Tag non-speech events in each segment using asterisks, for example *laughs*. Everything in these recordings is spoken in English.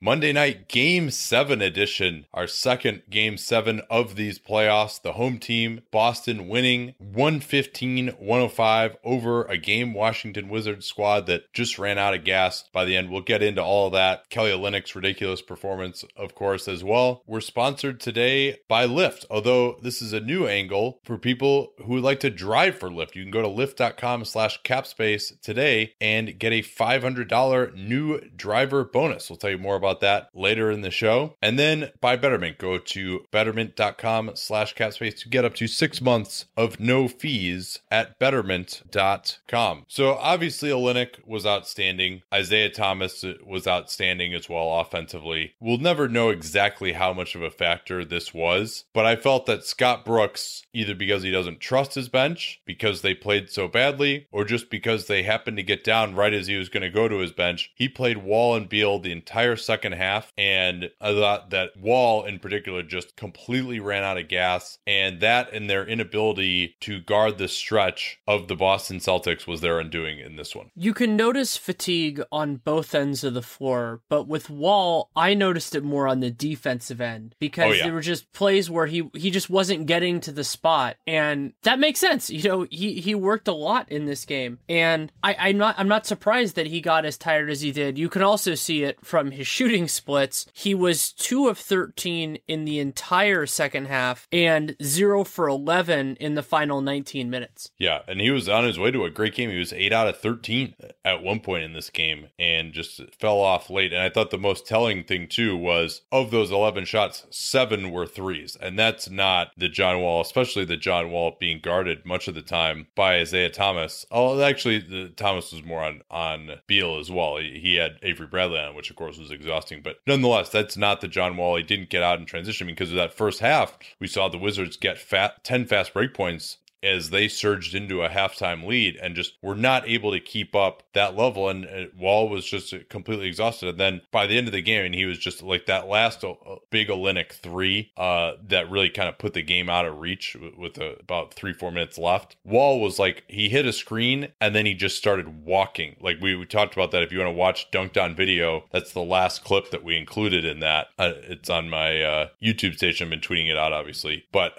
Monday night game seven edition, our second game seven of these playoffs. The home team, Boston, winning 115 105 over a game Washington Wizards squad that just ran out of gas by the end. We'll get into all of that. Kelly Olynyk's ridiculous performance, of course, as well. We're sponsored today by Lyft, although this is a new angle for people who would like to drive for Lyft. You can go to lyft.com slash capspace today and get a $500 new driver bonus. We'll tell you more about about that later in the show. And then by Betterment, go to betterment.com slash capspace to get up to six months of no fees at betterment.com. So obviously Olynyk was outstanding. Isaiah Thomas was outstanding as well offensively. We'll never know exactly how much of a factor this was, but I felt that Scott Brooks, either because he doesn't trust his bench, because they played so badly, or just because they happened to get down right as he was going to go to his bench, he played Wall and Beal the entire second second half. And I thought that Wall in particular just completely ran out of gas. And that and their inability to guard the stretch of the Boston Celtics was their undoing in this one. You can notice fatigue on both ends of the floor, but with Wall, I noticed it more on the defensive end because oh, yeah. there were just plays where he he just wasn't getting to the spot. And that makes sense. You know, he he worked a lot in this game. And I, I'm not I'm not surprised that he got as tired as he did. You can also see it from his shooting shooting splits. He was 2 of 13 in the entire second half and 0 for 11 in the final 19 minutes. Yeah, and he was on his way to a great game. He was 8 out of 13 at one point in this game and just fell off late. And I thought the most telling thing, too, was of those 11 shots, seven were threes. And that's not the John Wall, especially the John Wall being guarded much of the time by Isaiah Thomas. Oh, actually, the Thomas was more on, on Beal as well. He, he had Avery Bradley on, which, of course, was exhausting exhausting. But nonetheless, that's not the John Wall. He didn't get out in transition because of that first half. We saw the Wizards get fat, 10 fast break points as they surged into a halftime lead and just were not able to keep up that level. And uh, Wall was just completely exhausted. And then by the end of the game, and he was just like that last uh, big Olynyk three uh, that really kind of put the game out of reach with uh, about three, four minutes left. Wall was like, he hit a screen and then he just started walking. Like we, we talked about that. If you want to watch Dunked On video, that's the last clip that we included in that. Uh, it's on my uh, YouTube station. I've been tweeting it out, obviously. But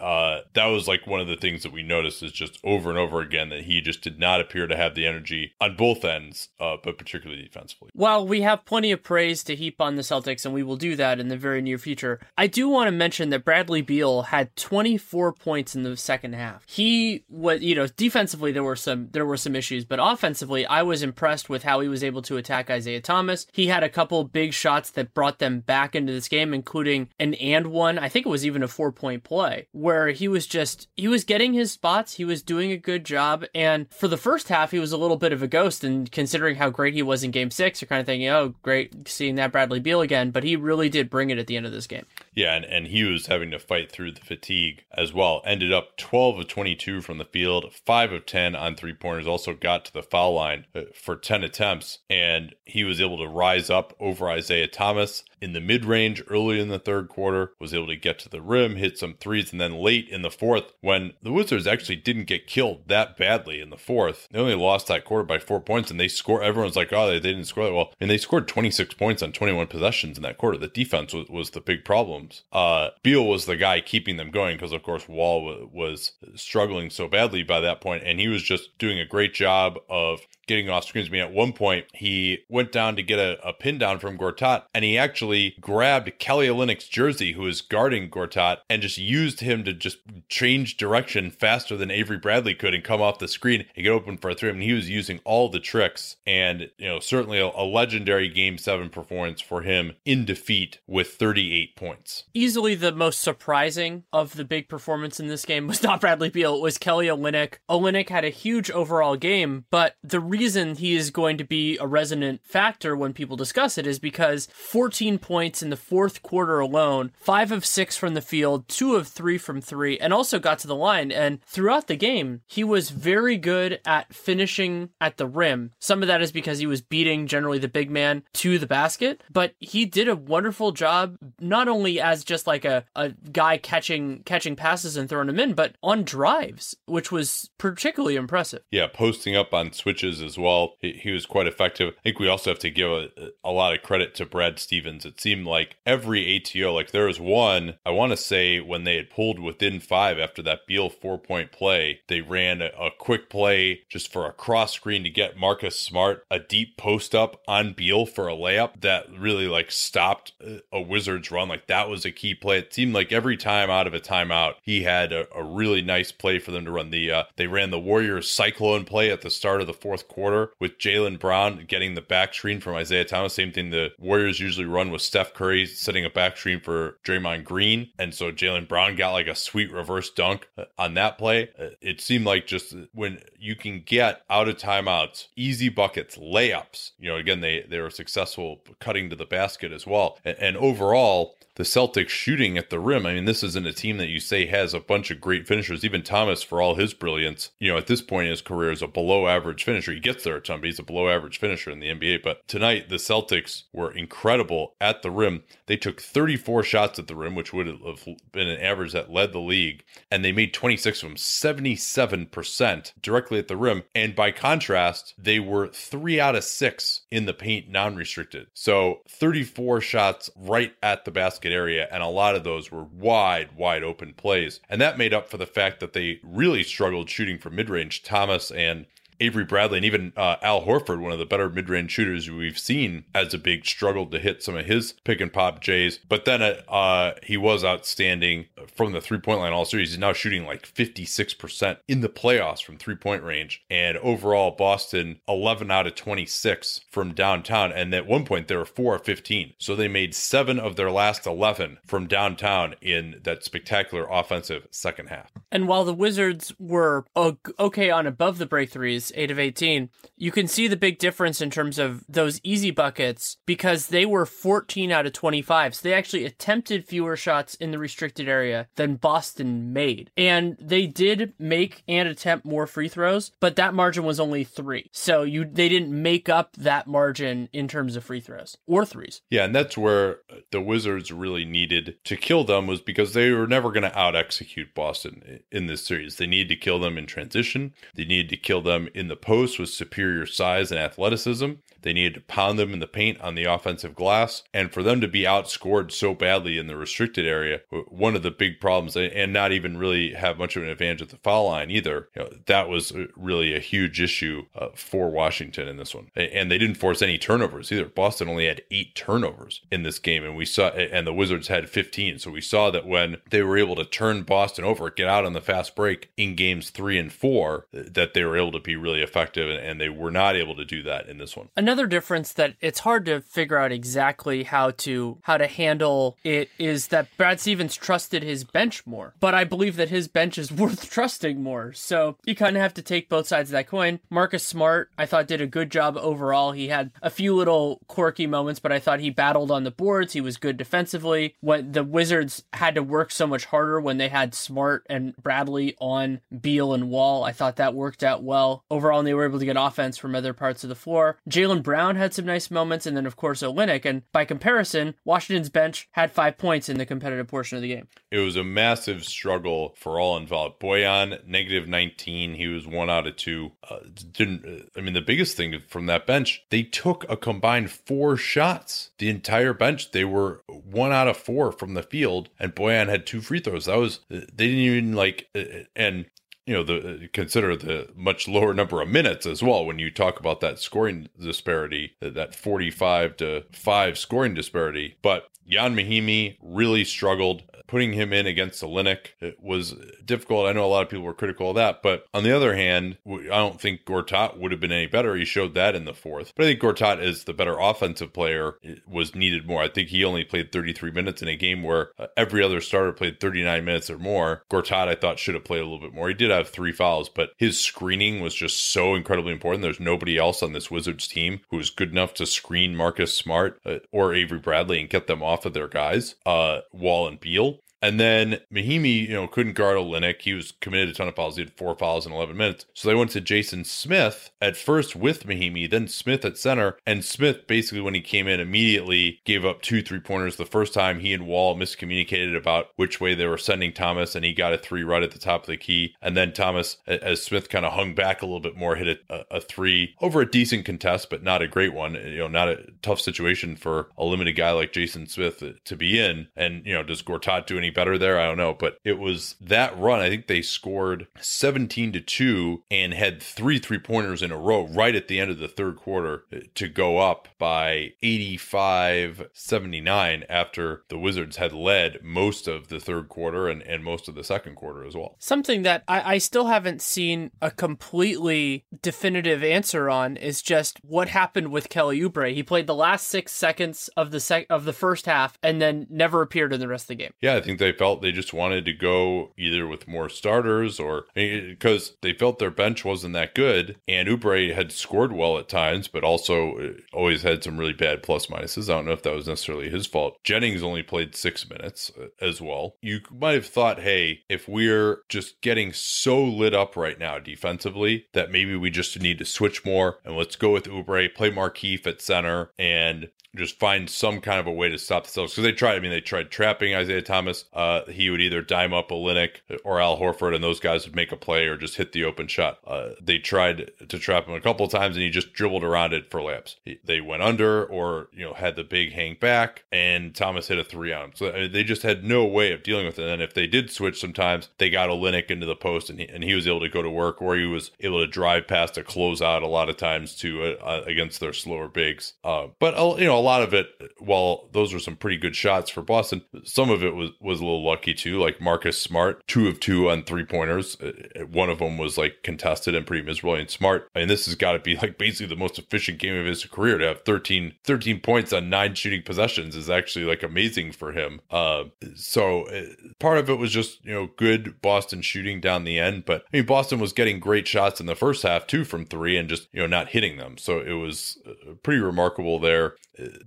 that was like one of the things that we noticed is just over and over again that he just did not appear to have the energy on both ends, uh, but particularly defensively. Well, we have plenty of praise to heap on the Celtics, and we will do that in the very near future. I do want to mention that Bradley Beal had 24 points in the second half. He was, you know, defensively there were some there were some issues, but offensively, I was impressed with how he was able to attack Isaiah Thomas. He had a couple big shots that brought them back into this game, including an and one. I think it was even a four point play where he was just he was getting his spot spots. He was doing a good job. And for the first half, he was a little bit of a ghost. And considering how great he was in game six, you're kind of thinking, oh, great seeing that Bradley Beal again. But he really did bring it at the end of this game. Yeah. And, and he was having to fight through the fatigue as well. Ended up 12 of 22 from the field, 5 of 10 on three pointers. Also got to the foul line uh, for 10 attempts. And he was able to rise up over Isaiah Thomas in the mid range early in the third quarter, was able to get to the rim, hit some threes. And then late in the fourth, when the Wizards actually actually didn't get killed that badly in the fourth. They only lost that quarter by four points, and they score. Everyone's like, oh, they, didn't score that well, and they scored 26 points on 21 possessions in that quarter. The defense was, was the big problems. Uh, Beal was the guy keeping them going because, of course, Wall w- was struggling so badly by that point, and he was just doing a great job of getting off screens. I mean, at one point, he went down to get a, a pin down from Gortat, and he actually grabbed Kelly Olynyk's jersey, who was guarding Gortat, and just used him to just change direction faster than Avery Bradley could and come off the screen and get open for a three. I mean, he was using all the tricks, and, you know, certainly a, a legendary game seven performance for him in defeat with 38 points. Easily the most surprising of the big performance in this game was not Bradley Beal, it was Kelly Olynyk. Olynyk had a huge overall game, but the reason he is going to be a resonant factor when people discuss it is because 14 points in the fourth quarter alone, five of six from the field, two of three from three, and also got to the line. And throughout the game, he was very good at finishing at the rim. Some of that is because he was beating generally the big man to the basket, but he did a wonderful job not only as just like a, a guy catching catching passes and throwing them in, but on drives, which was particularly impressive. Yeah, posting up on switches as well. He, he was quite effective. I think we also have to give a, a lot of credit to Brad Stevens. It seemed like every ATO, like there was one, I want to say when they had pulled within five after that Beal four point play, they ran a, a quick play just for a cross screen to get Marcus Smart a deep post up on Beal for a layup that really like stopped a Wizards run. Like that was a key play. It seemed like every time out of a timeout, he had a, a really nice play for them to run. The uh, they ran the Warriors cyclone play at the start of the fourth quarter with Jaylen Brown getting the back screen from Isaiah Thomas. Same thing the Warriors usually run with Steph Curry setting a back screen for Draymond Green, and so Jaylen Brown got like a sweet reverse dunk uh, on that play. Uh, it seemed like just when you can get out of timeouts, easy buckets, layups. You know, again they they were successful cutting to the basket as well, and, and overall the Celtics shooting at the rim. I mean, this isn't a team that you say has a bunch of great finishers. Even Thomas, for all his brilliance, you know, at this point in his career, is a below average finisher. Gets there a ton, he's a below average finisher in the NBA. But tonight, the Celtics were incredible at the rim. They took 34 shots at the rim, which would have been an average that led the league, and they made 26 of them, 77% directly at the rim. And by contrast, they were three out of six in the paint non restricted. So 34 shots right at the basket area, and a lot of those were wide, wide open plays. And that made up for the fact that they really struggled shooting from mid range. Thomas and Avery Bradley and even uh, Al Horford, one of the better mid range shooters we've seen, as a big struggle to hit some of his pick and pop Jays. But then uh, he was outstanding from the three point line all series. He's now shooting like 56% in the playoffs from three point range. And overall, Boston 11 out of 26 from downtown. And at one point, they were 4 of 15. So they made seven of their last 11 from downtown in that spectacular offensive second half. And while the Wizards were okay on above the break threes, 8 of 18, you can see the big difference in terms of those easy buckets because they were 14 out of 25. So they actually attempted fewer shots in the restricted area than Boston made. And they did make and attempt more free throws, but that margin was only 3. So you they didn't make up that margin in terms of free throws or threes. Yeah, and that's where the Wizards really needed to kill them was because they were never going to out execute Boston in this series. They needed to kill them in transition. They needed to kill them in the post with superior size and athleticism. They needed to pound them in the paint on the offensive glass. And for them to be outscored so badly in the restricted area, one of the big problems, and not even really have much of an advantage at the foul line either, you know, that was really a huge issue uh, for Washington in this one. And they didn't force any turnovers either. Boston only had eight turnovers in this game, and we saw, and the Wizards had 15. So we saw that when they were able to turn Boston over, get out on the fast break in games three and four, that they were able to be really really effective, and they were not able to do that in this one. Another difference that it's hard to figure out exactly how to how to handle it is that Brad Stevens trusted his bench more, but I believe that his bench is *laughs* worth trusting more. So you kind of have to take both sides of that coin. Marcus Smart, I thought, did a good job overall. He had a few little quirky moments, but I thought he battled on the boards. He was good defensively. When the Wizards had to work so much harder when they had Smart and Bradley on Beal and Wall, I thought that worked out well. Overall, and they were able to get offense from other parts of the floor. Brown had some nice moments, and then, of course, Olynyk. And by comparison, Washington's bench had five points in the competitive portion of the game. It was a massive struggle for all involved. Bojan, negative 19. He was one out of two. Uh, didn't, uh, I mean, the biggest thing from that bench, they took a combined four shots. The entire bench, they were one out of four from the field, and Bojan had two free throws. That was, they didn't even like, uh, and you know, the consider the much lower number of minutes as well when you talk about that scoring disparity, that 45 to 5 scoring disparity. But Ian Mahinmi really struggled. Putting him in against Olynyk was difficult. I know a lot of people were critical of that, but on the other hand, I don't think Gortat would have been any better. He showed that in the fourth, but I think Gortat is the better offensive player. Was needed more. I think he only played 33 minutes in a game where uh, every other starter played 39 minutes or more. Gortat, I thought, should have played a little bit more. He did have three fouls, but his screening was just so incredibly important. There's nobody else on this Wizards team who was good enough to screen Marcus Smart uh, or Avery Bradley and get them off of their guys, uh, Wall and Beal. And then Mahinmi, you know, couldn't guard Olynyk. He was committed a ton of fouls. He had four fouls in 11 minutes. So they went to Jason Smith at first with Mahinmi, then Smith at center. And Smith, basically, when he came in, immediately gave up two three pointers. The first time he and Wall miscommunicated about which way they were sending Thomas, and he got a three right at the top of the key. And then Thomas, as Smith kind of hung back a little bit more, hit a, a three over a decent contest, but not a great one. You know, not a tough situation for a limited guy like Jason Smith to be in. And, you know, does Gortat do any any better there. I don't know, but it was that run. I think they scored 17 to 2 and had three three pointers in a row right at the end of the third quarter uh, to go up by 85 79 after the Wizards had led most of the third quarter and, and most of the second quarter as well. Something that I, I still haven't seen a completely definitive answer on is just what happened with Kelly Oubre. He played the last six seconds of the sec- of the first half and then never appeared in the rest of the game. Yeah, I think they felt they just wanted to go either with more starters or because they felt their bench wasn't that good. And Oubre had scored well at times, but also uh, always had some really bad plus minuses. I don't know if that was necessarily his fault. Jennings only played six minutes uh, as well. You might have thought, hey, if we're just getting so lit up right now defensively that maybe we just need to switch more and let's go with Oubre, play Markieff at center, and just find some kind of a way to stop the Celtics because they tried. I mean, they tried trapping Isaiah Thomas. Uh, he would either dime up a Olynyk or Al Horford, and those guys would make a play or just hit the open shot. Uh, they tried to trap him a couple of times, and he just dribbled around it for laps. He, they went under or you know had the big hang back, and Thomas hit a three on him. So uh, they just had no way of dealing with it. And if they did switch, sometimes they got a Olynyk into the post, and he, and he was able to go to work, or he was able to drive past a closeout a lot of times to uh, uh against their slower bigs. Uh, but you know a lot of it, while those were some pretty good shots for Boston, some of it was, was a little lucky too. Like Marcus Smart, two of two on three pointers. Uh, one of them was like contested and pretty miserable. And Smart, I mean, this has got to be like basically the most efficient game of his career to have 13, 13 points on nine shooting possessions is actually like amazing for him. Uh, so uh, part of it was just, you know, good Boston shooting down the end. But I mean, Boston was getting great shots in the first half too from three and just, you know, not hitting them. So it was uh, pretty remarkable there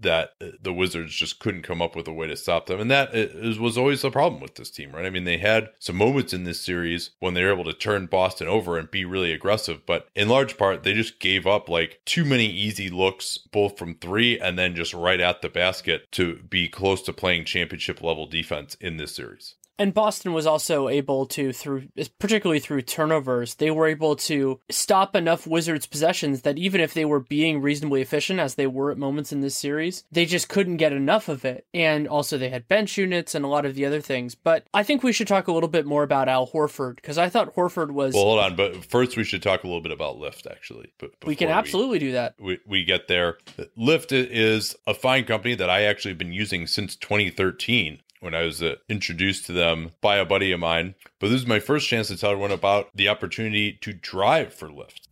that uh, the Wizards just couldn't come up with a way to stop them. And that uh, is, was always the problem with this team, right? I mean, they had some moments in this series when they were able to turn Boston over and be really aggressive, but in large part, they just gave up like too many easy looks, both from three and then just right at the basket to be close to playing championship level defense in this series. And Boston was also able to, through particularly through turnovers, they were able to stop enough Wizards possessions that even if they were being reasonably efficient, as they were at moments in this series, they just couldn't get enough of it. And also, they had bench units and a lot of the other things. But I think we should talk a little bit more about Al Horford because I thought Horford was. Well, hold on, but first we should talk a little bit about Lyft. Actually, But we can absolutely we, do that. We, we get there. Lyft is a fine company that I actually have been using since 2013 when I was uh, introduced to them by a buddy of mine. But this is my first chance to tell everyone about the opportunity to drive for Lyft.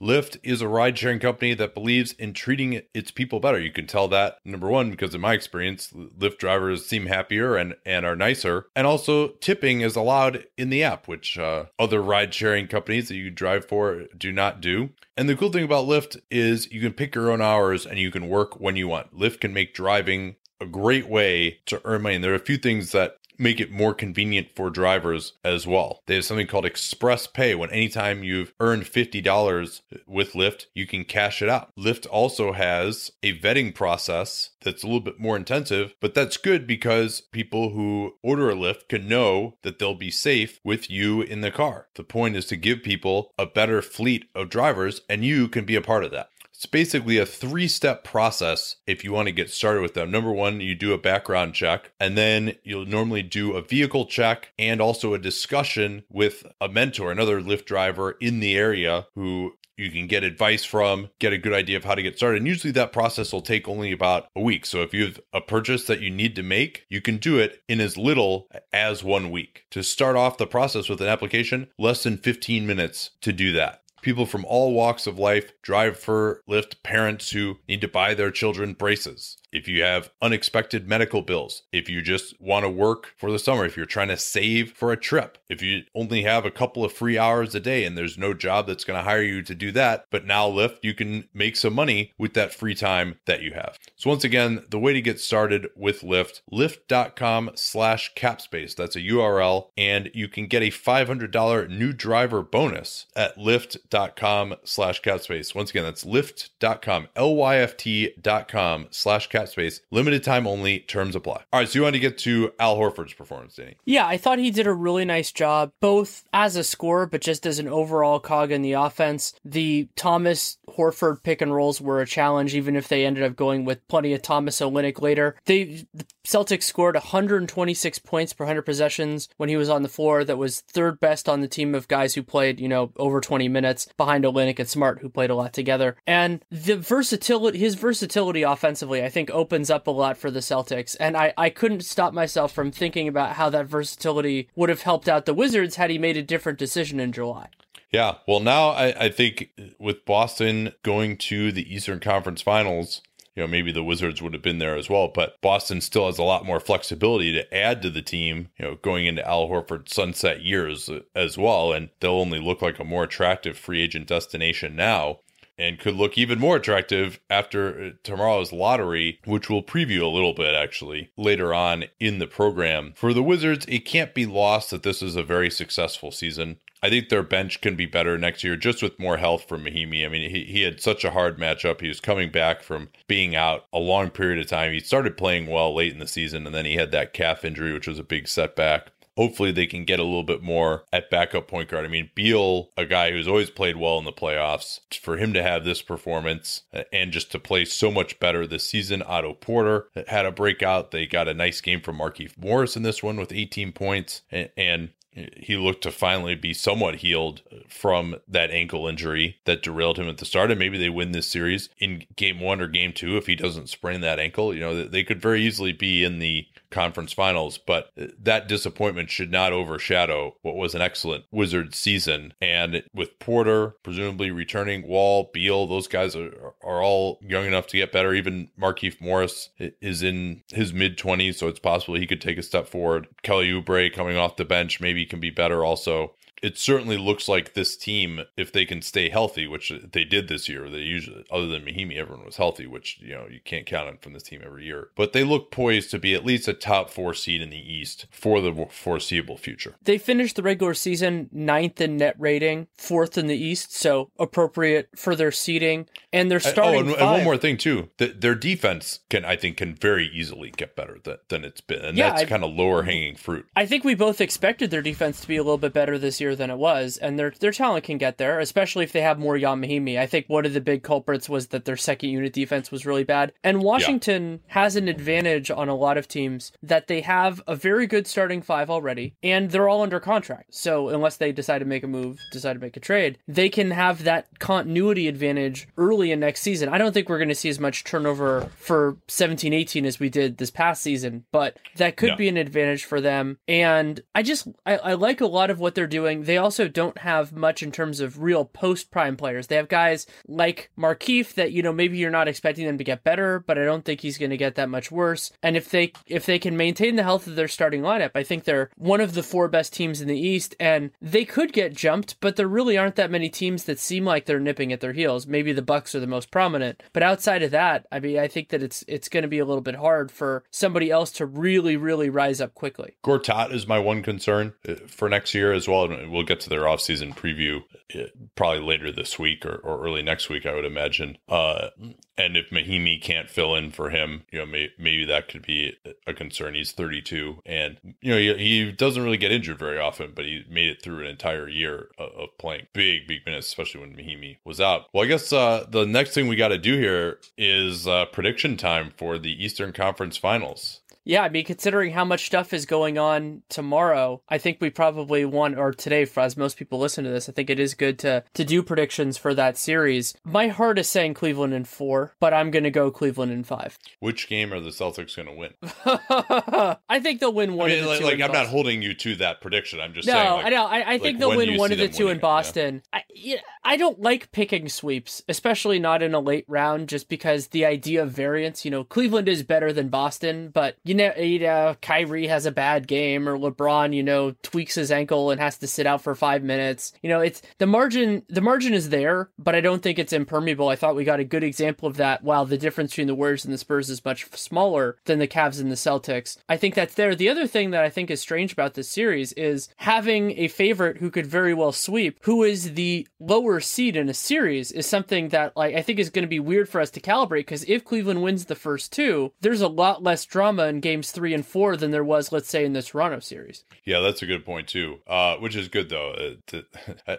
Lyft is a ride sharing company that believes in treating its people better. You can tell that, number one, because in my experience, Lyft drivers seem happier and, and are nicer. And also, tipping is allowed in the app, which uh, other ride sharing companies that you drive for do not do. And the cool thing about Lyft is you can pick your own hours and you can work when you want. Lyft can make driving a great way to earn money. And there are a few things that make it more convenient for drivers as well. They have something called Express Pay when anytime you've earned $50 with Lyft, you can cash it out. Lyft also has a vetting process that's a little bit more intensive, but that's good because people who order a Lyft can know that they'll be safe with you in the car. The point is to give people a better fleet of drivers and you can be a part of that. It's basically a three step process if you want to get started with them. Number one, you do a background check, and then you'll normally do a vehicle check and also a discussion with a mentor, another Lyft driver in the area who you can get advice from, get a good idea of how to get started. And usually that process will take only about a week. So if you have a purchase that you need to make, you can do it in as little as one week. To start off the process with an application, less than 15 minutes to do that. People from all walks of life drive for Lyft parents who need to buy their children braces if you have unexpected medical bills, if you just want to work for the summer, if you're trying to save for a trip, if you only have a couple of free hours a day and there's no job that's going to hire you to do that, but now Lyft, you can make some money with that free time that you have. So once again, the way to get started with Lyft, lyft.com slash capspace. That's a URL and you can get a $500 new driver bonus at lyft.com slash capspace. Once again, that's lyft.com, L-Y-F-T.com slash capspace cap space. Limited time only. Terms apply. All right. So you want to get to Al Horford's performance, Danny? Yeah, I thought he did a really nice job, both as a scorer, but just as an overall cog in the offense. The Thomas Horford pick and rolls were a challenge, even if they ended up going with plenty of Thomas Olynyk later. They the Celtics scored 126 points per 100 possessions when he was on the floor. That was third best on the team of guys who played, you know, over 20 minutes behind Olynyk and Smart, who played a lot together. And the versatility, his versatility offensively, I think opens up a lot for the Celtics. And I, I couldn't stop myself from thinking about how that versatility would have helped out the Wizards had he made a different decision in July. Yeah. Well, now I, I think with Boston going to the Eastern Conference Finals, you know, maybe the Wizards would have been there as well, but Boston still has a lot more flexibility to add to the team, you know, going into Al Horford's sunset years as well. And they'll only look like a more attractive free agent destination now and could look even more attractive after uh, tomorrow's lottery, which we'll preview a little bit actually later on in the program. For the Wizards, it can't be lost that this is a very successful season. I think their bench can be better next year just with more health from Mahinmi. I mean, he, he had such a hard matchup. He was coming back from being out a long period of time. He started playing well late in the season, and then he had that calf injury, which was a big setback hopefully they can get a little bit more at backup point guard. I mean, Beal, a guy who's always played well in the playoffs, for him to have this performance uh, and just to play so much better this season. Otto Porter uh, had a breakout. They got a nice game from Markieff Morris in this one with 18 points. And, and he looked to finally be somewhat healed from that ankle injury that derailed him at the start. And maybe they win this series in game one or game two if he doesn't sprain that ankle. You know, they could very easily be in the conference finals, but that disappointment should not overshadow what was an excellent Wizards season. And with Porter presumably returning, Wall, Beal, those guys are, are all young enough to get better. Even Markieff Morris is in his mid 20s, so it's possible he could take a step forward. Kelly Oubre coming off the bench maybe can be better also it certainly looks like this team, if they can stay healthy, which they did this year, they usually, other than Mahinmi, everyone was healthy, which, you know, you can't count on from this team every year. But they look poised to be at least a top four seed in the East for the foreseeable future. They finished the regular season ninth in net rating, fourth in the East, so appropriate for their seeding. And they're oh, starting. Oh, and, and one more thing, too. The, their defense can, I think, can very easily get better than, than it's been. And yeah, that's kind of lower hanging fruit. I think we both expected their defense to be a little bit better this year year than it was, and their their talent can get there, especially if they have more Ian Mahinmi. I think one of the big culprits was that their second unit defense was really bad. And Washington yeah. has an advantage on a lot of teams that they have a very good starting five already, and they're all under contract. So unless they decide to make a move, decide to make a trade, they can have that continuity advantage early in next season. I don't think we're going to see as much turnover for 17 18 as we did this past season, but that could be an advantage for them. And I just, I, I like a lot of what they're doing they also don't have much in terms of real post prime players. They have guys like Markieff that you know maybe you're not expecting them to get better, but I don't think he's going to get that much worse. And if they if they can maintain the health of their starting lineup, I think they're one of the four best teams in the East, and they could get jumped, but there really aren't that many teams that seem like they're nipping at their heels. Maybe the Bucks are the most prominent, but outside of that, I mean, I think that it's it's going to be a little bit hard for somebody else to really really rise up quickly. Gortat is my one concern uh, for next year as well we'll get to their offseason preview uh, probably later this week or, or early next week, I would imagine. Uh, and if Mahinmi can't fill in for him, you know, may, maybe that could be a concern. He's 32, and you know, he, he, doesn't really get injured very often, but he made it through an entire year of, of playing big, big minutes, especially when Mahinmi was out. Well, I guess uh, the next thing we got to do here is uh, prediction time for the Eastern Conference Finals. Yeah, I mean, considering how much stuff is going on tomorrow, I think we probably want, or today, for as most people listen to this, I think it is good to to do predictions for that series. My heart is saying Cleveland in four, but I'm going to go Cleveland in five. Which game are the Celtics going to win? *laughs* I think they'll win one. I mean, like, like I'm not holding you to that prediction. I'm just no, saying. Like, I know. I, I think they'll win one of the two in Boston. Yeah. I, yeah, I don't like picking sweeps, especially not in a late round, just because the idea of variance. You know, Cleveland is better than Boston, but you know, know, uh, Kyrie has a bad game or LeBron, you know, tweaks his ankle and has to sit out for five minutes. You know, it's the margin, the margin is there, but I don't think it's impermeable. I thought we got a good example of that while the difference between the Warriors and the Spurs is much smaller than the Cavs and the Celtics. I think that's there. The other thing that I think is strange about this series is having a favorite who could very well sweep, who is the lower seed in a series, is something that like I think is going to be weird for us to calibrate because if Cleveland wins the first two, there's a lot less drama in games three and four than there was, let's say, in the Toronto series. Yeah, that's a good point too. Uh, which is good though. Uh, to,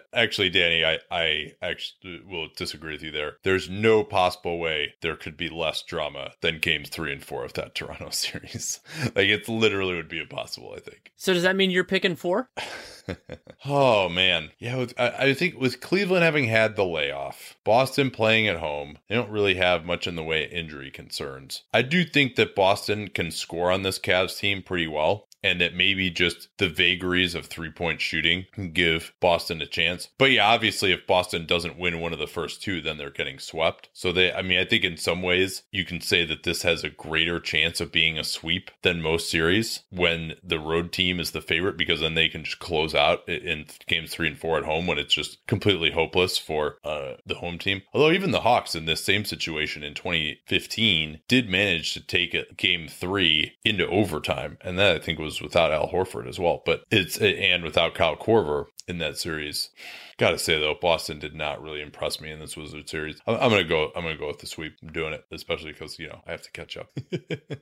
*laughs* actually, Danny, I I actually will disagree with you there. There's no possible way there could be less drama than games three and four of that *laughs* Toronto series. *laughs* like it literally would be impossible. I think. So does that mean you're picking four? oh man, yeah. With, I, I, think with Cleveland having had the layoff, Boston playing at home, they don't really have much in the way of injury concerns. I do think that Boston can score on this Cavs team pretty well and that maybe just the vagaries of three point shooting can give Boston a chance. But yeah, obviously, if Boston doesn't win one of the first two, then they're getting swept. So they, I mean, I think in some ways you can say that this has a greater chance of being a sweep than most series when the road team is the favorite because then they can just close out in games three and four at home when it's just completely hopeless for uh, the home team. Although even the Hawks in this same situation in 2015 did manage to take a game three into overtime, and that I think was was without Al Horford as well, but it's and without Kyle Korver in that series. Gotta say though, Boston did not really impress me in this Wizard series. I'm, I'm, gonna go. I'm gonna go with the sweep. I'm doing it, especially because you know I have to catch up.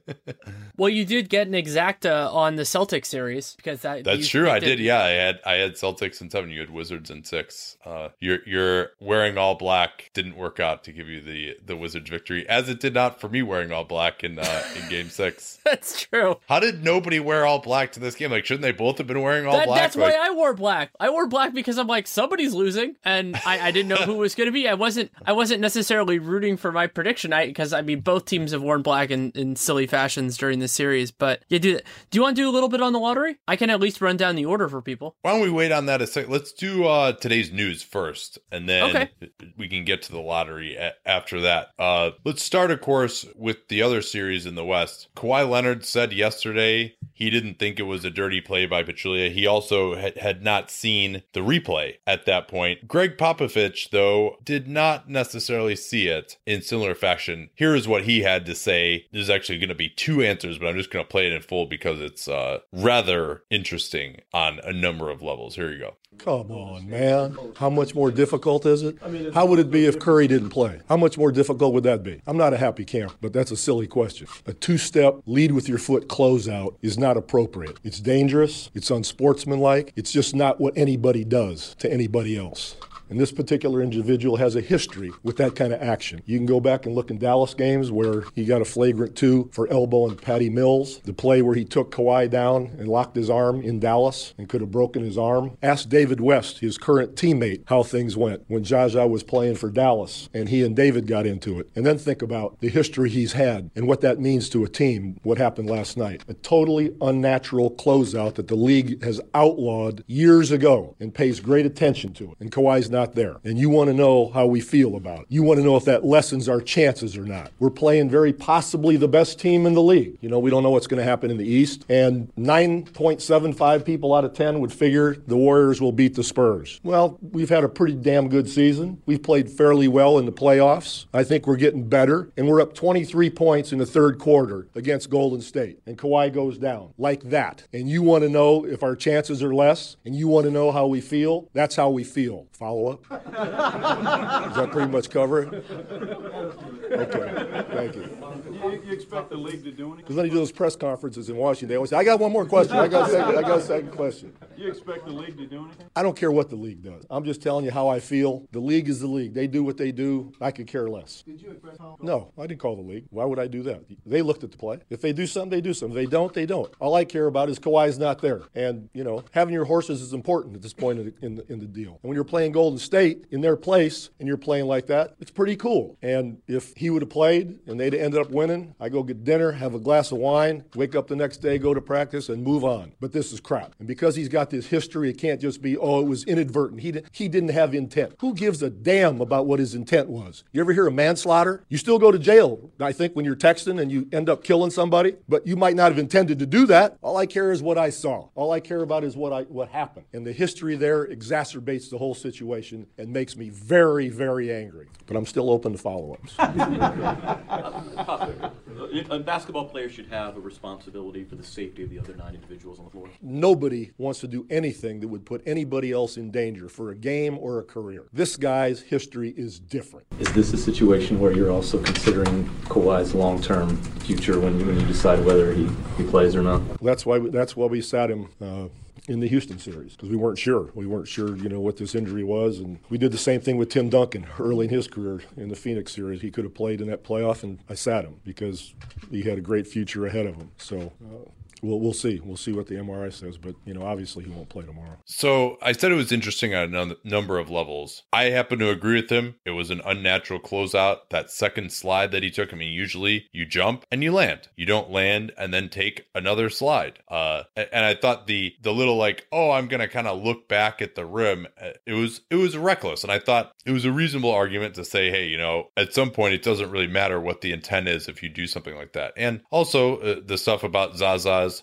*laughs* well, you did get an exacta on the Celtics series because that. That's true. I did. Yeah, I had I had Celtics in seven. You had Wizards in six. Uh, you're you're wearing all black didn't work out to give you the the Wizards victory, as it did not for me wearing all black in uh, in Game Six. *laughs* that's true. How did nobody wear all black to this game? Like, shouldn't they both have been wearing all that, black? That's like, why I wore black. I wore black because I'm like somebody's losing, and I, I didn't know who was going to be. I wasn't I wasn't necessarily rooting for my prediction, I because I mean both teams have worn black in, in silly fashions during the series. But yeah, do do you want to do a little bit on the lottery? I can at least run down the order for people. Why don't we wait on that a sec? Let's do uh, today's news first, and then okay. we can get to the lottery a- after that. Uh, let's start, of course, with the other series in the West. Kawhi Leonard said yesterday he didn't think it was a dirty play by Pachulia. He also had, had not seen the replay at that point. Gregg Popovich, though, did not necessarily see it in similar fashion. Here is what he had to say. There's actually going to be two answers, but I'm just going to play it in full because it's uh, rather interesting on a number of levels. Here you go. Come on, man. How much more difficult is it? How would it be if Curry didn't play? How much more difficult would that be? I'm not a happy camper, but that's a silly question. A two step lead with your foot closeout is not appropriate. It's dangerous, it's unsportsmanlike, it's just not what anybody does to anybody else. And this particular individual has a history with that kind of action. You can go back and look in Dallas games where he got a flagrant two for elbow and Patty Mills, the play where he took Kawhi down and locked his arm in Dallas and could have broken his arm. Ask David West, his current teammate, how things went when Zaza was playing for Dallas and he and David got into it. And then think about the history he's had and what that means to a team, what happened last night. A totally unnatural closeout that the league has outlawed years ago and pays great attention to it. And Kawhi's not not there. And you want to know how we feel about it. You want to know if that lessens our chances or not. We're playing very possibly the best team in the league. You know, we don't know what's going to happen in the East. And 9.75 people out of 10 would figure the Warriors will beat the Spurs. Well, we've had a pretty damn good season. We've played fairly well in the playoffs. I think we're getting better. And we're up 23 points in the third quarter against Golden State. And Kawhi goes down like that. And you want to know if our chances are less and you want to know how we feel, that's how we feel. Follow up? Does that pretty much cover it? Okay, thank you. You, you expect the league to do anything? Because when you do those press conferences in Washington, they always say, I got one more question. I got a second, I got a second question. You expect the league to do anything? I don't care what the league does. I'm just telling you how I feel. The league is the league. They do what they do. I could care less. Did you express how? No, I didn't call the league. Why would I do that? They looked at the play. If they do something, they do something. If they don't, they don't. All I care about is Kawhi's not there. And, you know, having your horses is important at this point in the, in the, in the deal. And when you're playing Golden State in their place and you're playing like that, it's pretty cool. And if he would have played and they'd ended up winning, I go get dinner, have a glass of wine, wake up the next day, go to practice, and move on. But this is crap. And because he's got this history, it can't just be, oh, it was inadvertent. He, he didn't have intent. Who gives a damn about what his intent was? You ever hear of manslaughter? You still go to jail, I think, when you're texting and you end up killing somebody, but you might not have intended to do that. All I care is what I saw. All I care about is what I what happened. And the history there exacerbates the whole situation and makes me very, very angry. But I'm still open to follow-ups. *laughs* A basketball player should have a responsibility for the safety of the other nine individuals on the floor. Nobody wants to do anything that would put anybody else in danger for a game or a career. This guy's history is different. Is this a situation where you're also considering Kawhi's long-term future when you, when you decide whether he, he plays or not? That's why we, that's why we sat him uh, in the Houston series because we weren't sure. We weren't sure, you know, what this injury was, and we did the same thing with Tim Duncan early in his career in the Phoenix series. He could have played in that playoff, and I sat him because he had a great future ahead of him. So. Uh, We'll, we'll see. We'll see what the MRI says, but you know, obviously he won't play tomorrow. So I said it was interesting on a number of levels. I happen to agree with him. It was an unnatural closeout. That second slide that he took. I mean, usually you jump and you land. You don't land and then take another slide. Uh, and I thought the the little like, oh, I'm gonna kind of look back at the rim. uh, It was it was reckless, and I thought it was a reasonable argument to say, hey, you know, at some point it doesn't really matter what the intent is if you do something like that. And also uh, the stuff about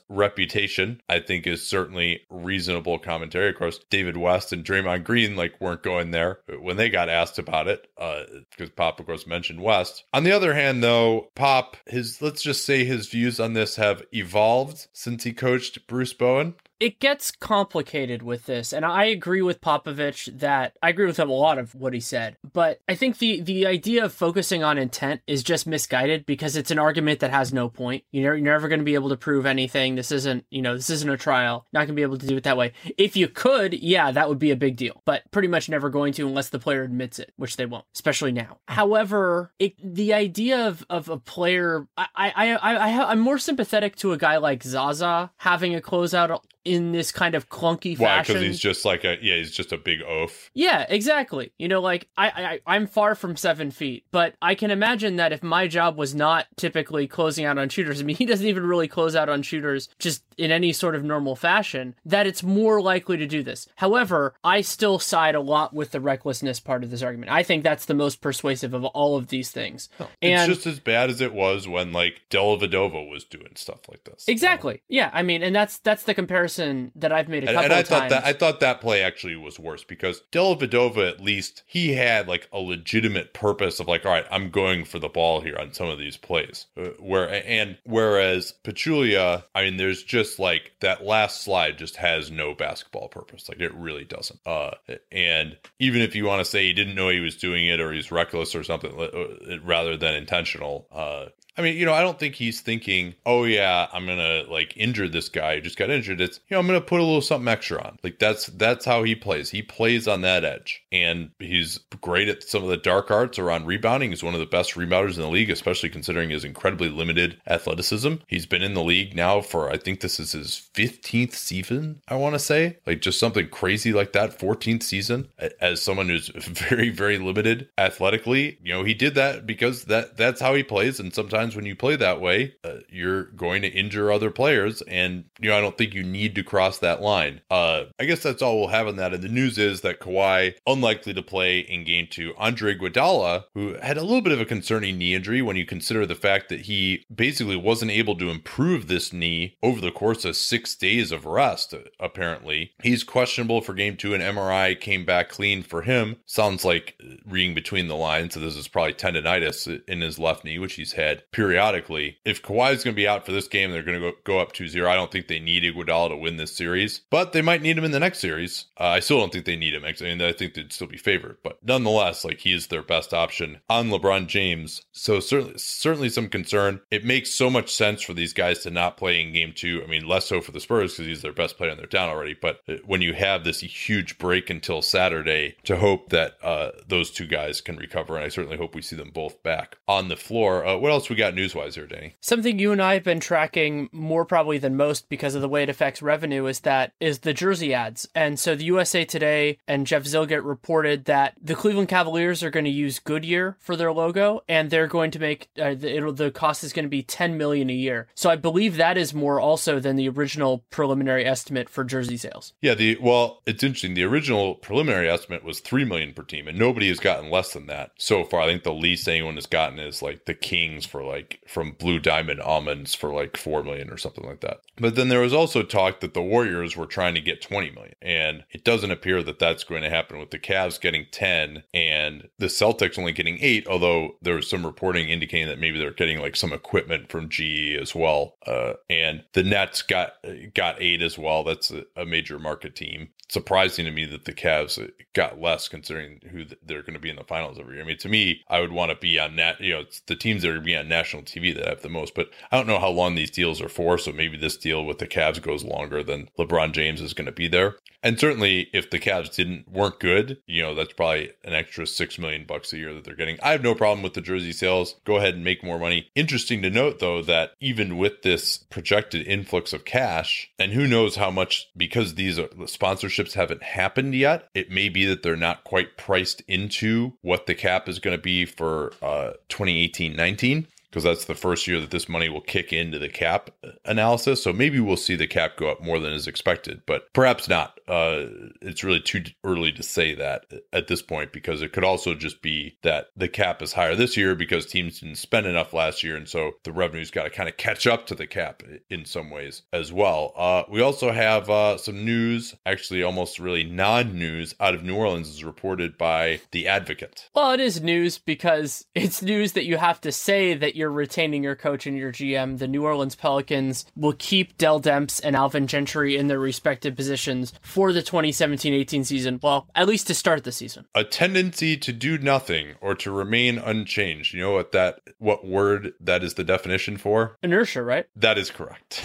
Reputation, I think, is certainly reasonable commentary. Of course, David West and Draymond Green like weren't going there when they got asked about it, uh, because Pop, of course, mentioned West. On the other hand, though, Pop, his let's just say his views on this have evolved since he coached Bruce Bowen. It gets complicated with this and i agree with popovich that i agree with him a lot of what he said but i think the the idea of focusing on intent is just misguided because it's an argument that has no point. You're, you're never going to be able to prove anything. This isn't you know this isn't a trial. Not going to be able to do it that way. If you could yeah that would be a big deal but pretty much never going to unless the player admits it which they won't especially now. However it, the idea of, of a player I, I i i i'm more sympathetic to a guy like zaza having a closeout in this kind of clunky Why? fashion. Because he's just like a yeah, he's just a big oaf. Yeah, exactly. You know, like I, I I'm far from seven feet, but I can imagine that if my job was not typically closing out on shooters, I mean *laughs* he doesn't even really close out on shooters just in any sort of normal fashion, that it's more likely to do this. However, I still side a lot with the recklessness part of this argument. I think that's the most persuasive of all of these things. Oh, and it's just as bad as it was when like Dellavedova was doing stuff like this. Exactly. Yeah, I mean, and that's that's the comparison that I've made a And, couple and I of thought times. that I thought that play actually was worse because Dellavedova at least he had like a legitimate purpose of like all right I'm going for the ball here on some of these plays. Uh, where and whereas Pachulia I mean there's just like that last slide just has no basketball purpose. Like it really doesn't. Uh and even if you want to say he didn't know he was doing it or he's reckless or something uh, rather than intentional uh I mean, you know, I don't think he's thinking, oh yeah, I'm gonna like injure this guy who just got injured. It's you know, I'm gonna put a little something extra on. Like that's that's how he plays. He plays on that edge. And he's great at some of the dark arts around rebounding. He's one of the best rebounders in the league, especially considering his incredibly limited athleticism. He's been in the league now for I think this is his 15th season, I want to say. Like just something crazy like that, 14th season. As someone who's *laughs* very, very limited athletically, you know, he did that because that that's how he plays, and sometimes when you play that way, uh, you're going to injure other players. And, you know, I don't think you need to cross that line. Uh, I guess that's all we'll have on that. And the news is that Kawhi, unlikely to play in game two. Andre Iguodala, who had a little bit of a concerning knee injury when you consider the fact that he basically wasn't able to improve this knee over the course of six days of rest, apparently. He's questionable for game two. An MRI came back clean for him. Sounds like reading between the lines. So this is probably tendonitis in his left knee, which he's had periodically. If Kawhi is going to be out for this game, they're going to go, go up 2 0. I don't think they need Iguodala to win this series, but they might need him in the next series. Uh, I still don't think they need him. I mean, I think they'd still be favored, but nonetheless, like he is their best option on LeBron James. So certainly, certainly some concern. It makes so much sense for these guys to not play in game two. I mean, less so for the Spurs because he's their best player and they're down already. But uh, when you have this huge break until Saturday, to hope that uh, those two guys can recover, and I certainly hope we see them both back on the floor. Uh, what else we got news wise here, Danny? Something you and I have been tracking more probably than most because of the way it affects revenue is that is the jersey ads. And so the USA Today and Jeff Zillgitt reported that the Cleveland Cavaliers are going to use Goodyear for their logo, and they're going to make uh, the, the cost is going to be 10 million a year. So I believe that is more also than the original preliminary estimate for jersey sales. Yeah, the well, it's interesting. The original preliminary estimate was three million per team, and nobody has gotten less than that so far. I think the least anyone has gotten is like the Kings for like from Blue Diamond Almonds for like four million or something like that. But then there was also talk that the Warriors were trying to get 20 million, and it doesn't appear that that's going to happen with the Cavs getting 10 and the Celtics only getting eight. Although there was some reporting indicating that maybe they're getting like some equipment from GE as well, uh, and the Nets got got eight as well. That's a, a major market team surprising to me that the Cavs got less considering who they're going to be in the finals every year. I mean, to me, I would want to be on net, you know, the teams that are going to be on national TV that have the most, but I don't know how long these deals are for. So maybe this deal with the Cavs goes longer than LeBron James is going to be there. And certainly if the Cavs didn't, weren't good, you know, that's probably an extra six million bucks a year that they're getting. I have no problem with the jersey sales. Go ahead and make more money. Interesting to note though, that even with this projected influx of cash, and who knows how much, because these sponsorships haven't happened yet. It may be that they're not quite priced into what the cap is going to be for uh, 2018 19 because that's the first year that this money will kick into the cap analysis. So maybe we'll see the cap go up more than is expected, but perhaps not. Uh, it's really too early to say that at this point because it could also just be that the cap is higher this year because teams didn't spend enough last year. And so the revenue's got to kind of catch up to the cap in some ways as well. Uh, we also have uh, some news, actually almost really non news out of New Orleans, is reported by The Advocate. Well, it is news because it's news that you have to say that you're retaining your coach and your GM. The New Orleans Pelicans will keep Dell Demps and Alvin Gentry in their respective positions for the 2017-18 season. Well, at least to start the season. A tendency to do nothing or to remain unchanged. You know what that what word that is the definition for? Inertia, right? That is correct.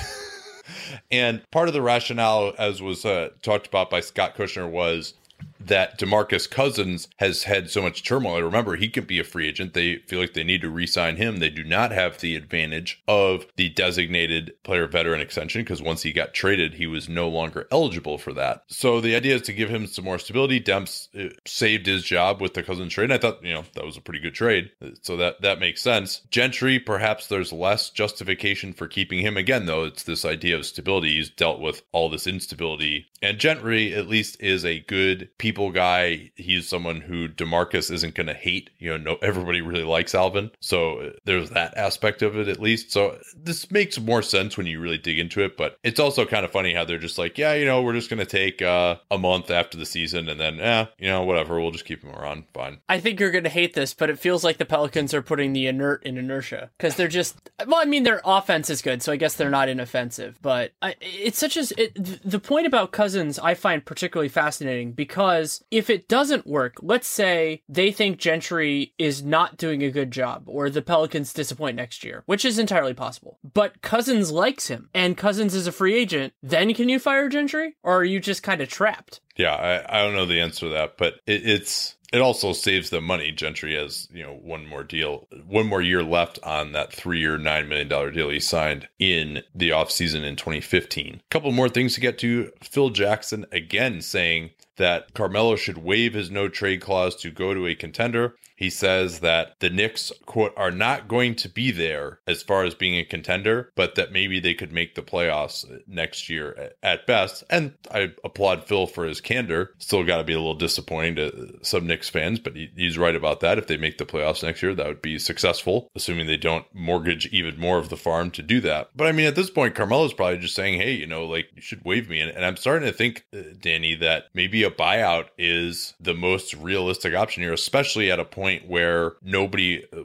*laughs* and part of the rationale, as was uh, talked about by Scott Kushner, was that DeMarcus Cousins has had so much turmoil. Remember, he can be a free agent. They feel like they need to re-sign him. They do not have the advantage of the designated player veteran extension because once he got traded, he was no longer eligible for that. So the idea is to give him some more stability. Demps uh, saved his job with the Cousins trade. And I thought, you know, that was a pretty good trade. So that that makes sense. Gentry, perhaps there's less justification for keeping him again, though. It's this idea of stability. He's dealt with all this instability. And Gentry, at least, is a good people guy. He's someone who Demarcus isn't going to hate. You know, no, everybody really likes Alvin. So uh, there's that aspect of it at least. So this makes more sense when you really dig into it. But it's also kind of funny how they're just like, yeah, you know, we're just going to take uh, a month after the season and then, yeah, you know, whatever. We'll just keep him around. Fine. I think you're going to hate this, but it feels like the Pelicans are putting the inert in inertia because they're just, well, I mean, their offense is good. So I guess they're not inoffensive. But I, it's such as, it, the point about Cousins I find particularly fascinating because if it doesn't work, let's say they think Gentry is not doing a good job or the Pelicans disappoint next year, which is entirely possible. But Cousins likes him and Cousins is a free agent, then can you fire Gentry? Or are you just kind of trapped? Yeah, I, I don't know the answer to that, but it, it's it also saves them money. Gentry has, you know, one more deal, one more year left on that three year, $9 million deal he signed in the offseason in 2015. A couple more things to get to. Phil Jackson again saying that Carmelo should waive his no trade clause to go to a contender. He says that the Knicks, quote, are not going to be there as far as being a contender, but that maybe they could make the playoffs next year at best. And I applaud Phil for his candor. Still got to be a little disappointing to some Knicks fans, but he's right about that. If they make the playoffs next year, that would be successful, assuming they don't mortgage even more of the farm to do that. But I mean, at this point, Carmelo's probably just saying, hey, you know, like you should waive me. And, I'm starting to think, uh, Danny, that maybe a buyout is the most realistic option here, especially at a point where nobody uh,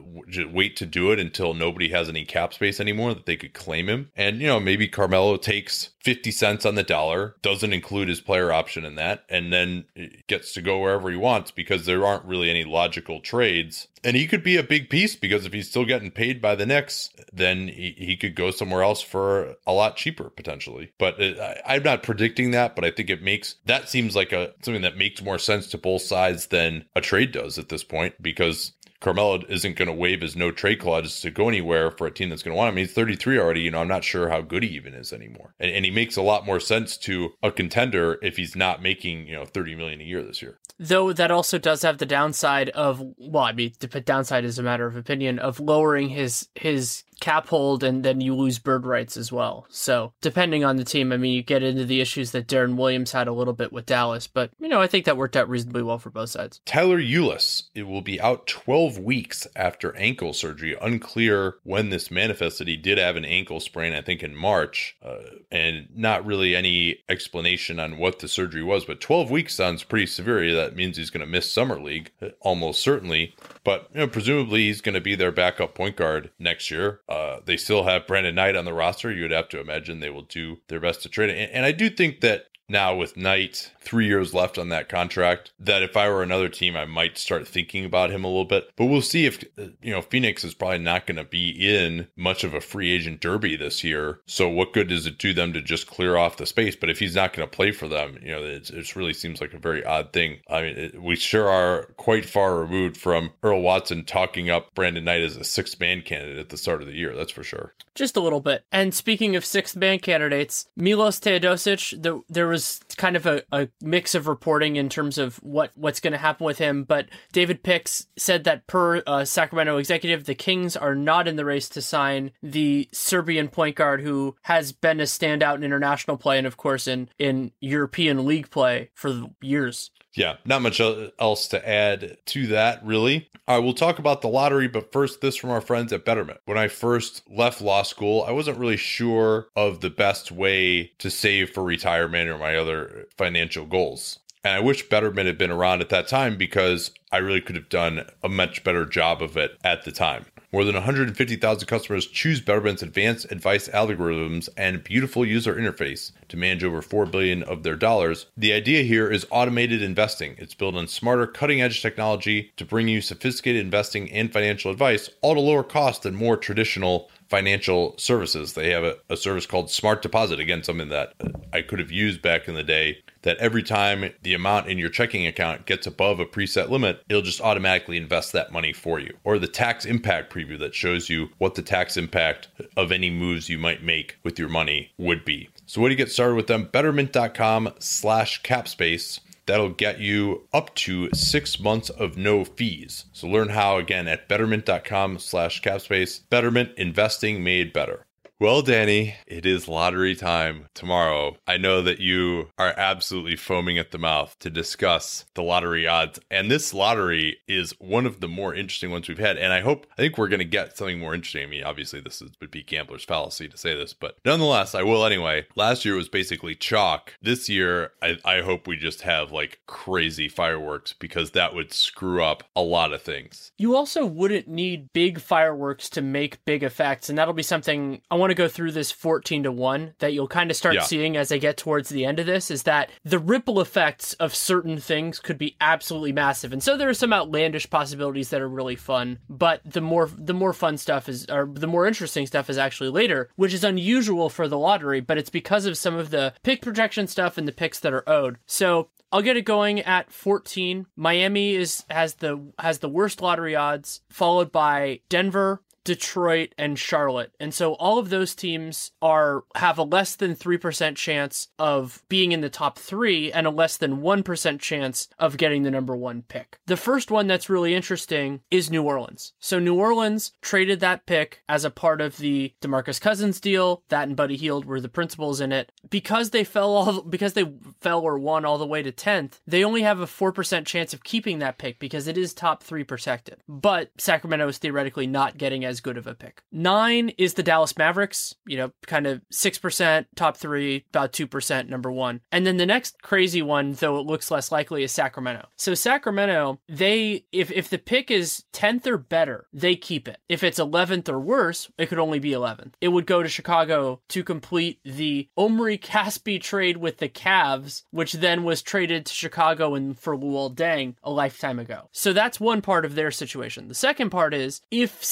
wait to do it until nobody has any cap space anymore that they could claim him. And, you know, maybe Carmelo takes 50 cents on the dollar, doesn't include his player option in that, and then gets to go wherever he wants because there aren't really any logical trades. And he could be a big piece because if he's still getting paid by the Knicks, then he, he could go somewhere else for a lot cheaper potentially. But it, I, I'm not predicting that, but I think it makes that seems like a something that makes more sense to both sides than a trade does at this point because Carmelo isn't going to waive his no trade clause to go anywhere for a team that's going to want him. He's 33 already. You know, I'm not sure how good he even is anymore. And, and he makes a lot more sense to a contender if he's not making, you know, 30 million a year this year. Though that also does have the downside of, well, I mean, the downside is a matter of opinion of lowering his his cap hold and then you lose bird rights as well. So depending on the team, I mean, you get into the issues that Deron Williams had a little bit with Dallas, but you know, I think that worked out reasonably well for both sides. Tyler Ulis, it will be out 12 weeks after ankle surgery. Unclear when this manifested. He did have an ankle sprain, I think, in March, uh, and not really any explanation on what the surgery was. But 12 weeks sounds pretty severe. That means he's going to miss summer league, almost certainly. But you know, presumably he's going to be their backup point guard next year. Uh, they still have Brandon Knight on the roster. You'd have to imagine they will do their best to trade it. And, and I do think that now with Knight three years left on that contract that if I were another team, I might start thinking about him a little bit. But we'll see if, uh, you know, Phoenix is probably not going to be in much of a free agent derby this year. So what good does it do them to just clear off the space? But if he's not going to play for them, you know, it, really seems like a very odd thing. I mean, it, we sure are quite far removed from Earl Watson talking up Brandon Knight as a sixth man candidate at the start of the year. That's for sure. Just a little bit. And speaking of sixth man candidates, Milos Teodosic, the, there was kind of a, a mix of reporting in terms of what what's going to happen with him. But David Picks said that per uh, Sacramento executive, the Kings are not in the race to sign the Serbian point guard who has been a standout in international play and, of course, in in European League play for years. Yeah, not much else to add to that, really. I will talk about the lottery, but first, this from our friends at Betterment. When I first left law school, I wasn't really sure of the best way to save for retirement or my other financial goals. And I wish Betterment had been around at that time because I really could have done a much better job of it at the time. More than 150,000 customers choose Betterment's advanced advice algorithms and beautiful user interface to manage over 4 billion of their dollars. The idea here is automated investing. It's built on smarter, cutting-edge technology to bring you sophisticated investing and financial advice all at a lower cost than more traditional financial services. They have a, a, service called Smart Deposit. Again, something that I could have used back in the day. That every time the amount in your checking account gets above a preset limit, it'll just automatically invest that money for you. Or the tax impact preview that shows you what the tax impact of any moves you might make with your money would be. So, when you get started with them, betterment.com slash capspace That'll get you up to six months of no fees. So learn how again at betterment.com slash capspace. Betterment investing made better. Well, Danny, it is lottery time tomorrow. I know that you are absolutely foaming at the mouth to discuss the lottery odds. And this lottery is one of the more interesting ones we've had. And I hope, I think we're going to get something more interesting. I mean, obviously, this is, would be gambler's fallacy to say this, but nonetheless, I will anyway. Last year was basically chalk. This year, I, I hope we just have like crazy fireworks because that would screw up a lot of things. You also wouldn't need big fireworks to make big effects. And that'll be something I want want to go through this 14 to 1 that you'll kind of start yeah. seeing as I get towards the end of this is that the ripple effects of certain things could be absolutely massive. And so there are some outlandish possibilities that are really fun, but the more the more fun stuff is or the more interesting stuff is actually later, which is unusual for the lottery, but it's because of some of the pick projection stuff and the picks that are owed. So I'll get it going at 14. Miami is has the has the worst lottery odds, followed by Denver, Detroit, and Charlotte. And so all of those teams are have a less than 3% chance of being in the top 3 and a less than 1% chance of getting the number 1 pick. The first one that's really interesting is New Orleans. So New Orleans traded that pick as a part of the DeMarcus Cousins deal. That and Buddy Hield were the principals in it. Because they fell all *laughs* because they fell or won all the way to 10th, they only have a 4% chance of keeping that pick because it is top 3 protected. But Sacramento is theoretically not getting as good of a pick. 9 is the Dallas Mavericks, you know, kind of 6% top 3, about 2% number 1. And then the next crazy one, though it looks less likely, is Sacramento. So Sacramento, they if if the pick is 10th or better, they keep it. If it's 11th or worse, it could only be 11th. It would go to Chicago to complete the Omri Casspi trade with the Cavs, which then was traded to Chicago and for Luol Deng a lifetime ago. So that's one part of their situation. The second part is if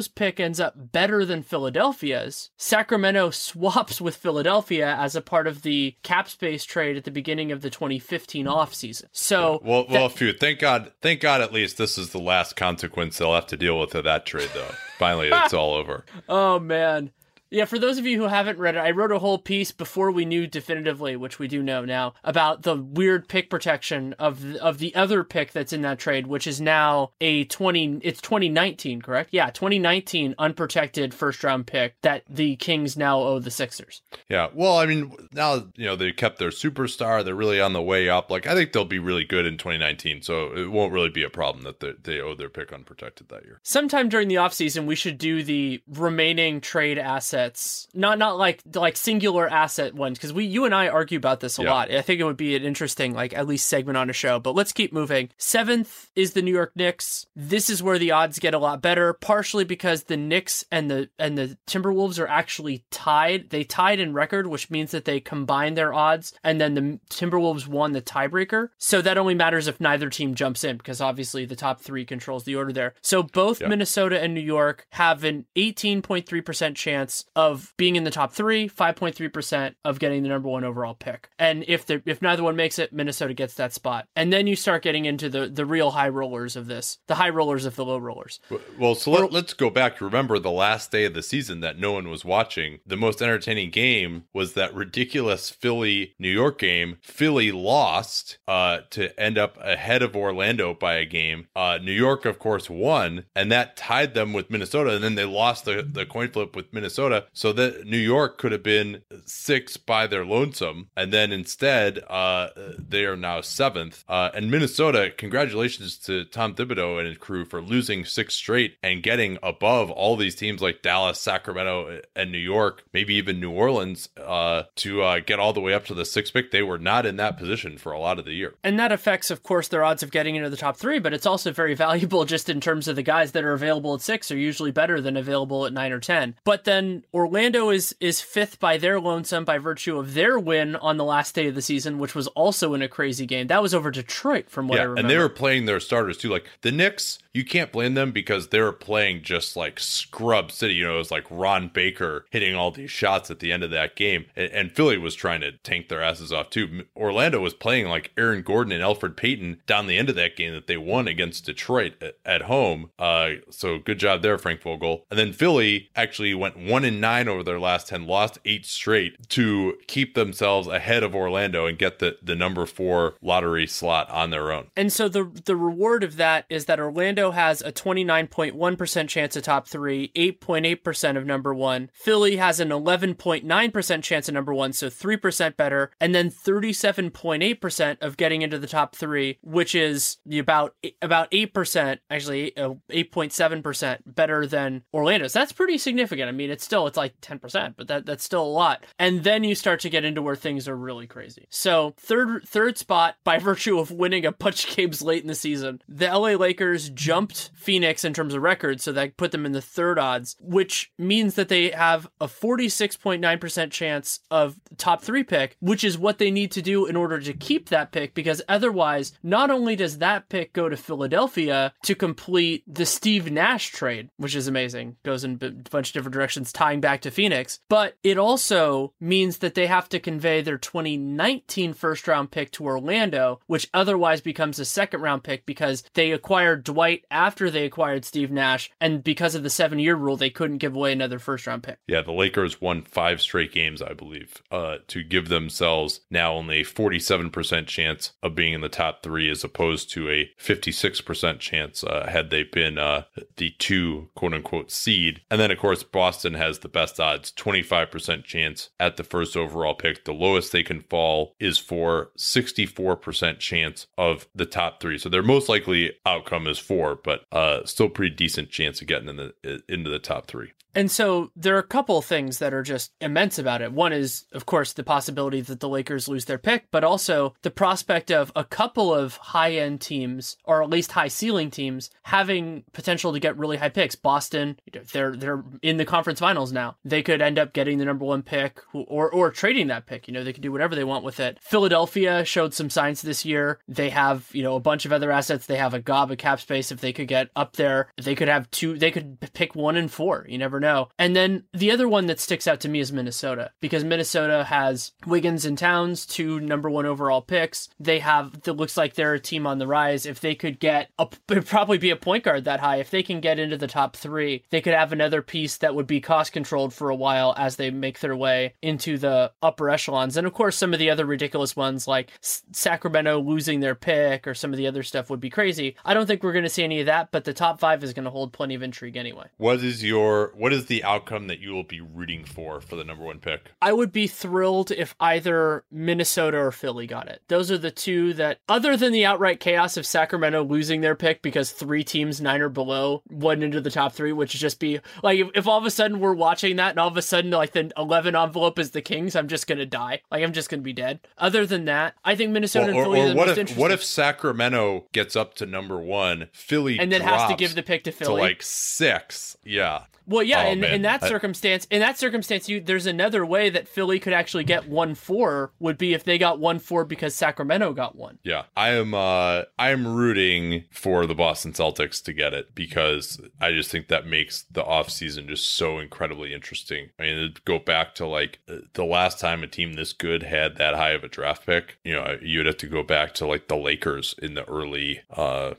Sacramento's pick ends up better than Philadelphia's, Sacramento swaps with Philadelphia as a part of the cap space trade at the beginning of the 2015 offseason. So Well, well, phew. Thank God. Thank God. At least this is the last consequence they'll have to deal with of that trade, though. Finally, it's *laughs* all over. Oh man. Yeah, for those of you who haven't read it, I wrote a whole piece before we knew definitively, which we do know now, about the weird pick protection of the, of the other pick that's in that trade, which is now a 20 it's 2019, correct? Yeah, 2019 unprotected first round pick that the Kings now owe the Sixers. Yeah. Well, I mean, now you know they kept their superstar. They're really on the way up. Like I think they'll be really good in 2019. So it won't really be a problem that they, they owe their pick unprotected that year. Sometime during the offseason, we should do the remaining trade assets. Not not like like singular asset ones because we you and I argue about this a Yeah. lot. I think it would be an interesting like at least segment on a show. But let's keep moving. Seventh is the New York Knicks. This is where the odds get a lot better, partially because the Knicks and the and the Timberwolves are actually tied. They tied in record, which means that they combined their odds, and then the Timberwolves won the tiebreaker. So that only matters if neither team jumps in, because obviously the top three controls the order there. So both Yeah. Minnesota and New York have an 18.3% chance of being in the top three, 5.3% of getting the number one overall pick. And if if neither one makes it, Minnesota gets that spot. And then you start getting into the the real high rollers of this, the high rollers of the low rollers. Well, so let, let's go back. Remember the last day of the season that no one was watching. The most entertaining game was that ridiculous Philly New York game. Philly lost uh, to end up ahead of Orlando by a game. Uh, New York, of course, won, and that tied them with Minnesota. And then they lost the, the coin flip with Minnesota, so that New York could have been six by their lonesome, and then instead uh, they are now seventh. Uh, and Minnesota, congratulations to Tom Thibodeau and his crew for losing six straight and getting above all these teams like Dallas, Sacramento, and New York, maybe even New Orleans, uh, to uh, get all the way up to the sixth pick. They were not in that position for a lot of the year. And that affects, of course, their odds of getting into the top three, but it's also very *laughs* valuable just in terms of the guys that are available at six are usually better than available at nine or ten. But then Orlando is is fifth by their lonesome by virtue of their win on the last day of the season, which was also in a crazy game. That was over Detroit, from what I remember. and they were playing their starters too. Like the Knicks, you can't blame them because they were playing just like scrub city. You know, it was like Ron Baker hitting all these shots at the end of that game, and, and Philly was trying to tank their asses off too. Orlando was playing like Aaron Gordon and Elfrid Payton down the end of that game that they won against Detroit at, at home. Uh, so good job there, Frank Vogel. And then Philly actually went one and nine over their last ten, lost eight straight to keep themselves ahead of Orlando and get the the number four lottery slot on their own. And so the the reward of that is that Orlando has a 29.1% chance of top 3, 8.8% of number 1. Philly has an 11.9% chance of number 1, so 3% better, and then 37.8% of getting into the top 3, which is about about 8%, actually uh, 8.7% better than Orlando's. That's pretty significant. I mean, it's still it's like 10%, but that that's still a lot. And then you start to get into where things are really crazy. So, third third spot by *laughs* virtue of winning a bunch of games late in the season. The LA Lakers jumped Phoenix in terms of records, so that put them in the third odds, which means that they have a 46.9% chance of top 3 pick, which is what they need to do in order to keep that pick because otherwise, not only does that pick go to Philadelphia to complete the Steve Nash trade, which is amazing, goes in a bunch of different directions tying back to Phoenix, but it also means that they have to convey their 2019 first round pick to Orlando, which otherwise becomes a second round pick because they acquired Dwight right after they acquired Steve Nash, and because of the seven year rule, they couldn't give away another first round pick. Yeah, the Lakers won five straight games, I believe, uh, to give themselves now only a 47% chance of being in the top three as opposed to a 56% chance uh, had they been uh, the two quote unquote seed. And then, of course, Boston has the best odds 25% chance at the first overall pick. The lowest they can fall is for 64% chance of the top three. So their most likely outcome is four, but uh, still pretty decent chance of getting in the into the top three. And so there are a couple things that are just immense about it. One is, of course, the possibility that the Lakers lose their pick, but also the prospect of a couple of high end teams, or at least high ceiling teams, having potential to get really high picks. Boston, they're they're in the conference finals now. They could end up getting the number one pick, or or trading that pick. You know, they could do whatever they want with it. Philadelphia showed some signs this year. They have you know a bunch of other assets. They have a gob of cap space. If they could get up there, they could have two. They could pick one and four. You never know. And then the other one that sticks out to me is Minnesota because Minnesota has Wiggins and Towns, two number one overall picks. They have, it looks like they're a team on the rise. If they could get, a, it'd probably be a point guard that high. If they can get into the top three, they could have another piece that would be cost controlled for a while as they make their way into the upper echelons. And of course, some of the other ridiculous ones like Sacramento losing their pick or some of the other stuff would be crazy. I don't think we're going to see any of that, but the top five is going to hold plenty of intrigue anyway. What is your, what is the outcome that you will be rooting for for the number one pick? I would be thrilled if either Minnesota or Philly got it. Those are the two that, other than the outright chaos of Sacramento losing their pick because three teams, nine or below, went into the top three, which would just be like if, if all of a sudden we're watching that and all of a sudden like the 11 envelope is the Kings, I'm just going to die. Like I'm just going to be dead. Other than that, I think Minnesota Well, and or, Philly are or the what if what if Sacramento gets up to number one, Philly And then has to give the pick to Philly to like six? Yeah, Well, yeah, Oh, in, in that circumstance, in that circumstance, you there's another way that Philly could actually get one four would be if they got one four because Sacramento got one. Yeah, I am. Uh, I am rooting for the Boston Celtics to get it because I just think that makes the offseason just so incredibly interesting. I mean, it'd go back to like uh, the last time a team this good had that high of a draft pick. You know, you'd have to go back to like the Lakers in the early, uh,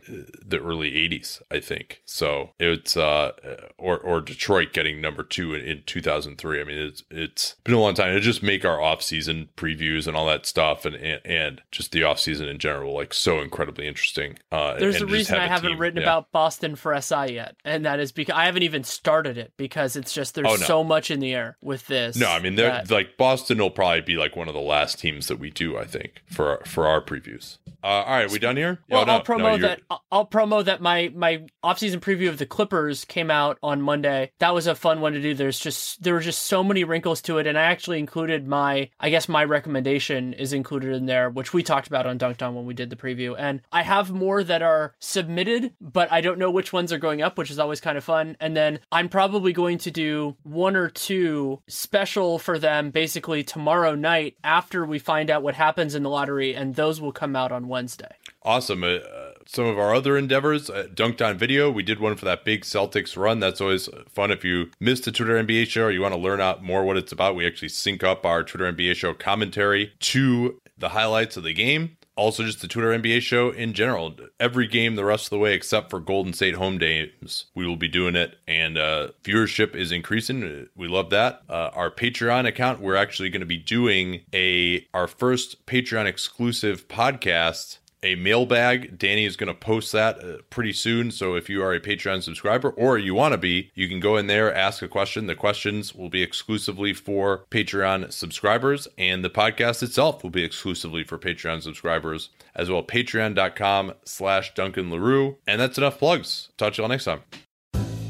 the early '80s, I think. So it's uh, or or Detroit getting number two in, in 2003. I mean, it's it's been a long time. It just make our offseason previews and all that stuff, and and, and just the offseason in general, like so incredibly interesting. Uh, There's and a reason have I haven't team- written yeah. about Boston for SI yet, and that is because I haven't even started it because it's just there's Oh, no. so much in the air with this. No, I mean, they're that- like Boston will probably be like one of the last teams that we do. I think for for our previews. Uh, all right, we done here? Well, Oh, no, I'll promo no, that. I'll- I'll promo that my my offseason preview of the Clippers came out on Monday. That was a fun one to do. There's just there were just so many wrinkles to it, and I actually included my I guess my recommendation is included in there, which we talked about on Dunc'd On when we did the preview. And I have more that are submitted, but I don't know which ones are going up, which is always kind of fun. And then I'm probably going to do one or two special for them basically tomorrow night after we find out what happens in the lottery, and those will come out on Wednesday. Awesome. Uh, some of our other endeavors, uh, Dunc'd on Video, we did one for that big Celtics run. That's always fun. If you missed the Twitter NBA show or you want to learn out more what it's about, we actually sync up our Twitter NBA show commentary to the highlights of the game. Also, just the Twitter NBA show in general. Every game the rest of the way, except for Golden State home games, we will be doing it. And uh, viewership is increasing. We love that. Uh, our Patreon account, we're actually going to be doing a our first Patreon exclusive podcast a mailbag. Danny is going to post that uh, pretty soon. So if you are a Patreon subscriber or you want to be, you can go in there, ask a question. The questions will be exclusively for Patreon subscribers, and the podcast itself will be exclusively for Patreon subscribers as well. Patreon.com slash Duncan Leroux. And that's enough plugs. Talk to y'all next time.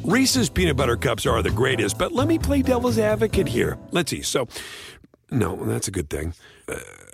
Reese's peanut butter cups are the greatest, but let me play devil's advocate here. Let's see. So, no, that's a good thing. Uh,